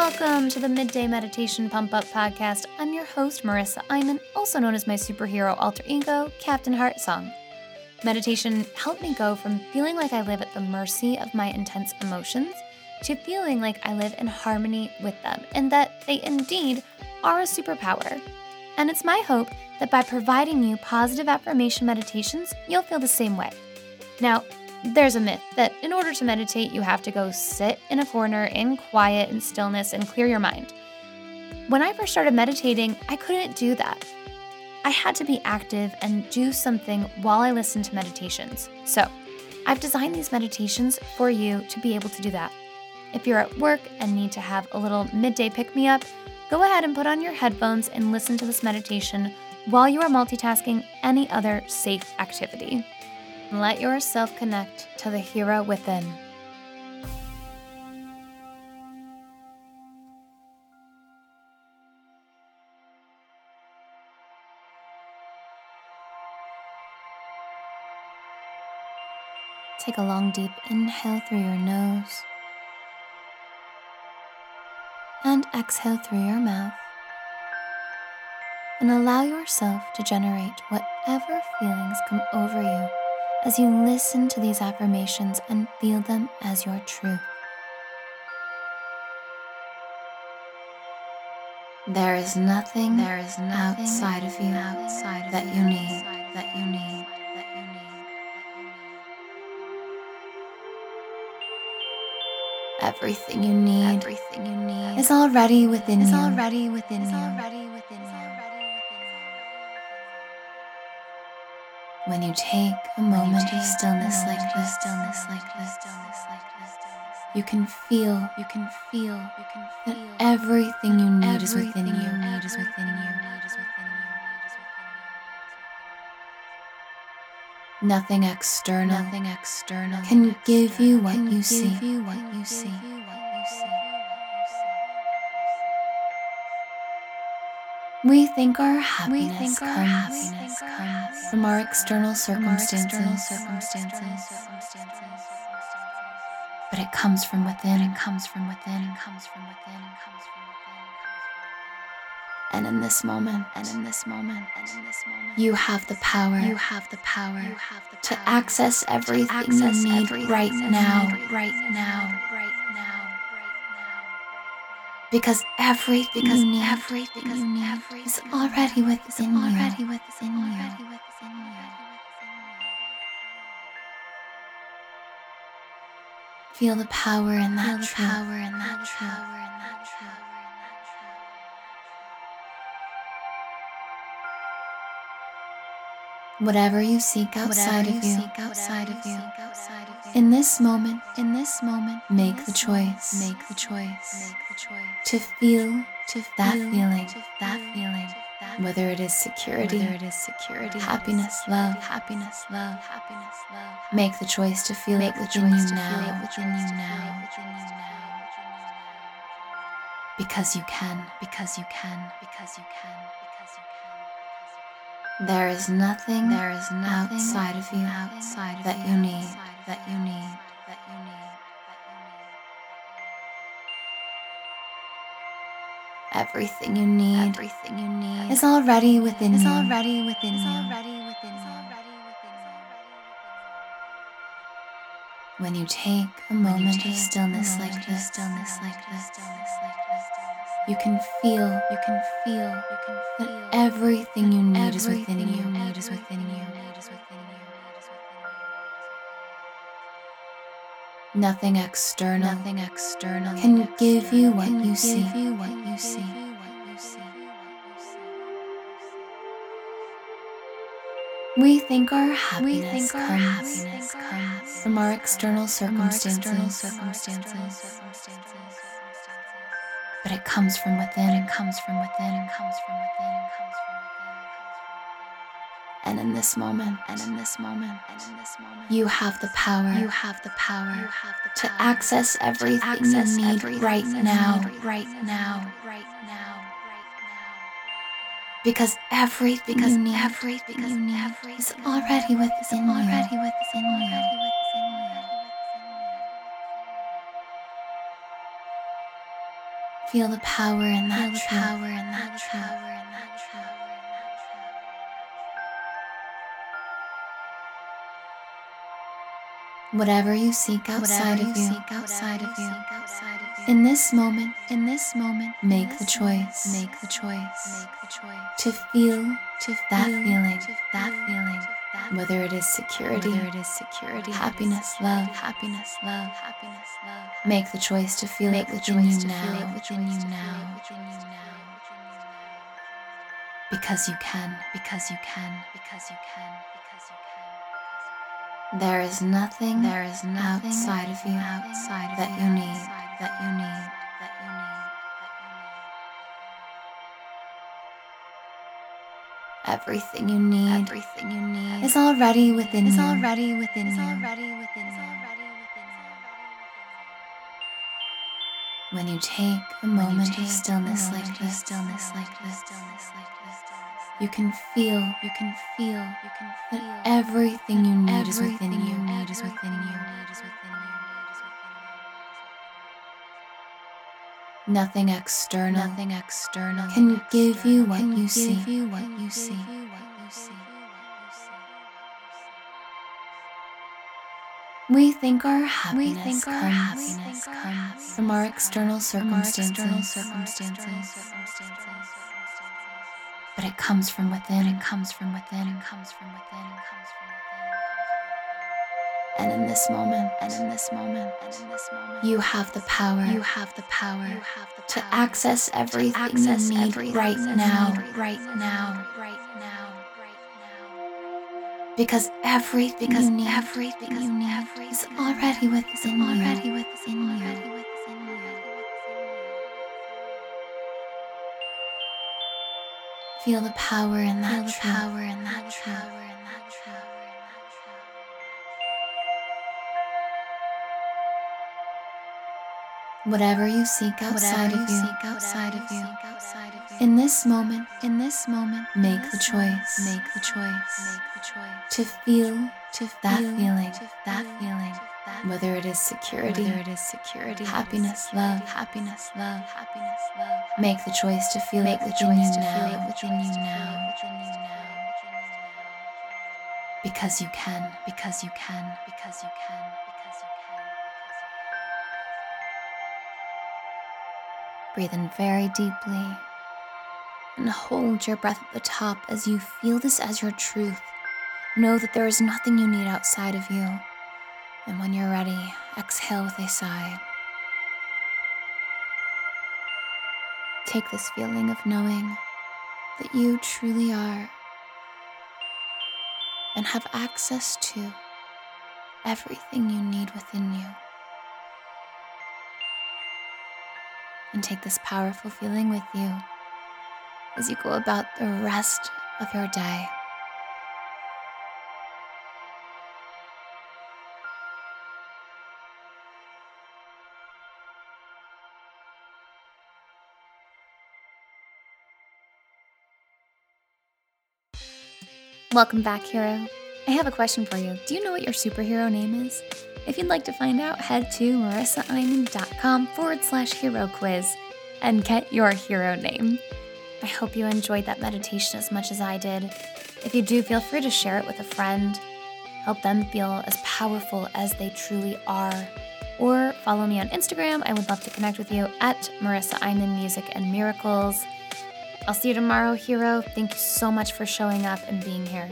Welcome to the Midday Meditation Pump Up Podcast. I'm your host, Marisa Imon, also known as my superhero alter ego, Captain Heartsong. Meditation helped me go from feeling like I live at the mercy of my intense emotions to feeling like I live in harmony with them and that they indeed are a superpower. And it's my hope that by providing you positive affirmation meditations, you'll feel the same way. Now, there's a myth that in order to meditate, you have to go sit in a corner in quiet and stillness and clear your mind. When I first started meditating, I couldn't do that. I had to be active and do something while I listened to meditations. So, I've designed these meditations for you to be able to do that. If you're at work and need to have a little midday pick me up, go ahead and put on your headphones and listen to this meditation while you are multitasking any other safe activity. Let yourself connect to the hero within. Take a long, deep inhale through your nose and exhale through your mouth. And allow yourself to generate whatever feelings come over you as you listen to these affirmations and feel them as your truth. There is nothing, there is nothing outside of you outside that you need, that you need, that you need. Everything you need, everything you need is already within is you. already within is you. already within you. When you take a moment of stillness like this, stillness like this, stillness like this, you can feel, you can feel, you can feel that everything you need is within you. Need is within you. Nothing external, nothing external can give you what you see. What you see. We think our happiness, we think our comes, happiness comes from our external circumstances, external circumstances. But it comes from within. It comes from within. It comes from within. It comes from within. And in this moment, and in this moment, and in this moment, you have the power. You have the power. You have the power to access everything to access you need everything right now. Right now. Right now because everything because you need, everything you need is already within you. Already within you. Feel the power in that Feel the truth. power in that truth. Whatever you seek outside of you, seek outside of you. In this moment, in this moment, make the choice, make the choice, make the choice to feel, to that feeling, that feeling. Whether it is security, whether it is security, happiness, love, happiness, love, happiness, love. Make the choice to feel make it within you now, within you now. Because you can, because you can, because you can. There is nothing, there is nothing outside of you outside of that you need, that you need, that you need. Everything you need, everything you need is already within is you. already within is you. already within you. When you take a moment of stillness like this, stillness like this, stillness like this you can feel, you can feel, you can feel that everything you need is within you. Need is within you. Nothing external, nothing external can give you what you see. What you see. We think our happiness, we think our comes, happiness comes from our external circumstances. Our external circumstances but it comes from within, it comes from within, it comes from within, it comes from within. And in this moment, and in this moment, and in this moment, you have the power, you have the power, you have the power to access everything to access you need everything right now, right now, right now. Because everything because you need, everything you need is already within you. Already within you. Feel the power in that Feel the power in that power. Whatever you seek outside of you, seek outside of you, in this moment, in this moment, make the choice, make the choice, make the choice. To feel, to that feeling, that feeling, whether it is security, whether it is security, happiness, love, happiness, love, happiness, love. Make the choice to feel make it within you now, within you now, because you can, because you can, because you can, because you can. There is nothing there is nothing outside of you outside that you need Everything you need everything you need is already within is you. already within is you. already within you. When you take a moment of stillness like this, stillness like this, stillness like this you can feel, you can feel, you can feel that everything you need is within you. Need is within you. Nothing external, nothing external can give you what you see. What you see. We think our happiness, we think our comes, happiness comes from our external circumstances. From our external circumstances but it comes from within. It comes from within. It comes from within. It comes from within. And in this moment, and in this moment, and in this moment, you have the power. You have the power. You have the power to access everything to access you need everything right now. Right now. Right now. Because everything because you need, everything you need is already within you. Already within you. Feel the power in that Feel the truth. power in that truth. Whatever you seek outside of you, seek outside of you. In this moment, in this moment, make the choice. Make the choice. Make the choice to feel, to that feeling, that feeling whether it is security, whether it is security, happiness, love, happiness, love, happiness, love. Make the choice to feel Make it within you now, within you now. Because you can, because you can, because you can, because you can. Breathe in very deeply and hold your breath at the top as you feel this as your truth. Know that there is nothing you need outside of you. And when you're ready, exhale with a sigh. Take this feeling of knowing that you truly are and have access to everything you need within you. And take this powerful feeling with you as you go about the rest of your day. Welcome back, hero. I have a question for you. Do you know what your superhero name is? If you'd like to find out, head to marisaimon.com forward slash hero quiz and get your hero name. I hope you enjoyed that meditation as much as I did. If you do, feel free to share it with a friend. Help them feel as powerful as they truly are. Or follow me on Instagram. I would love to connect with you at Marisa Imon Music and Miracles. I'll see you tomorrow, hero. Thank you so much for showing up and being here.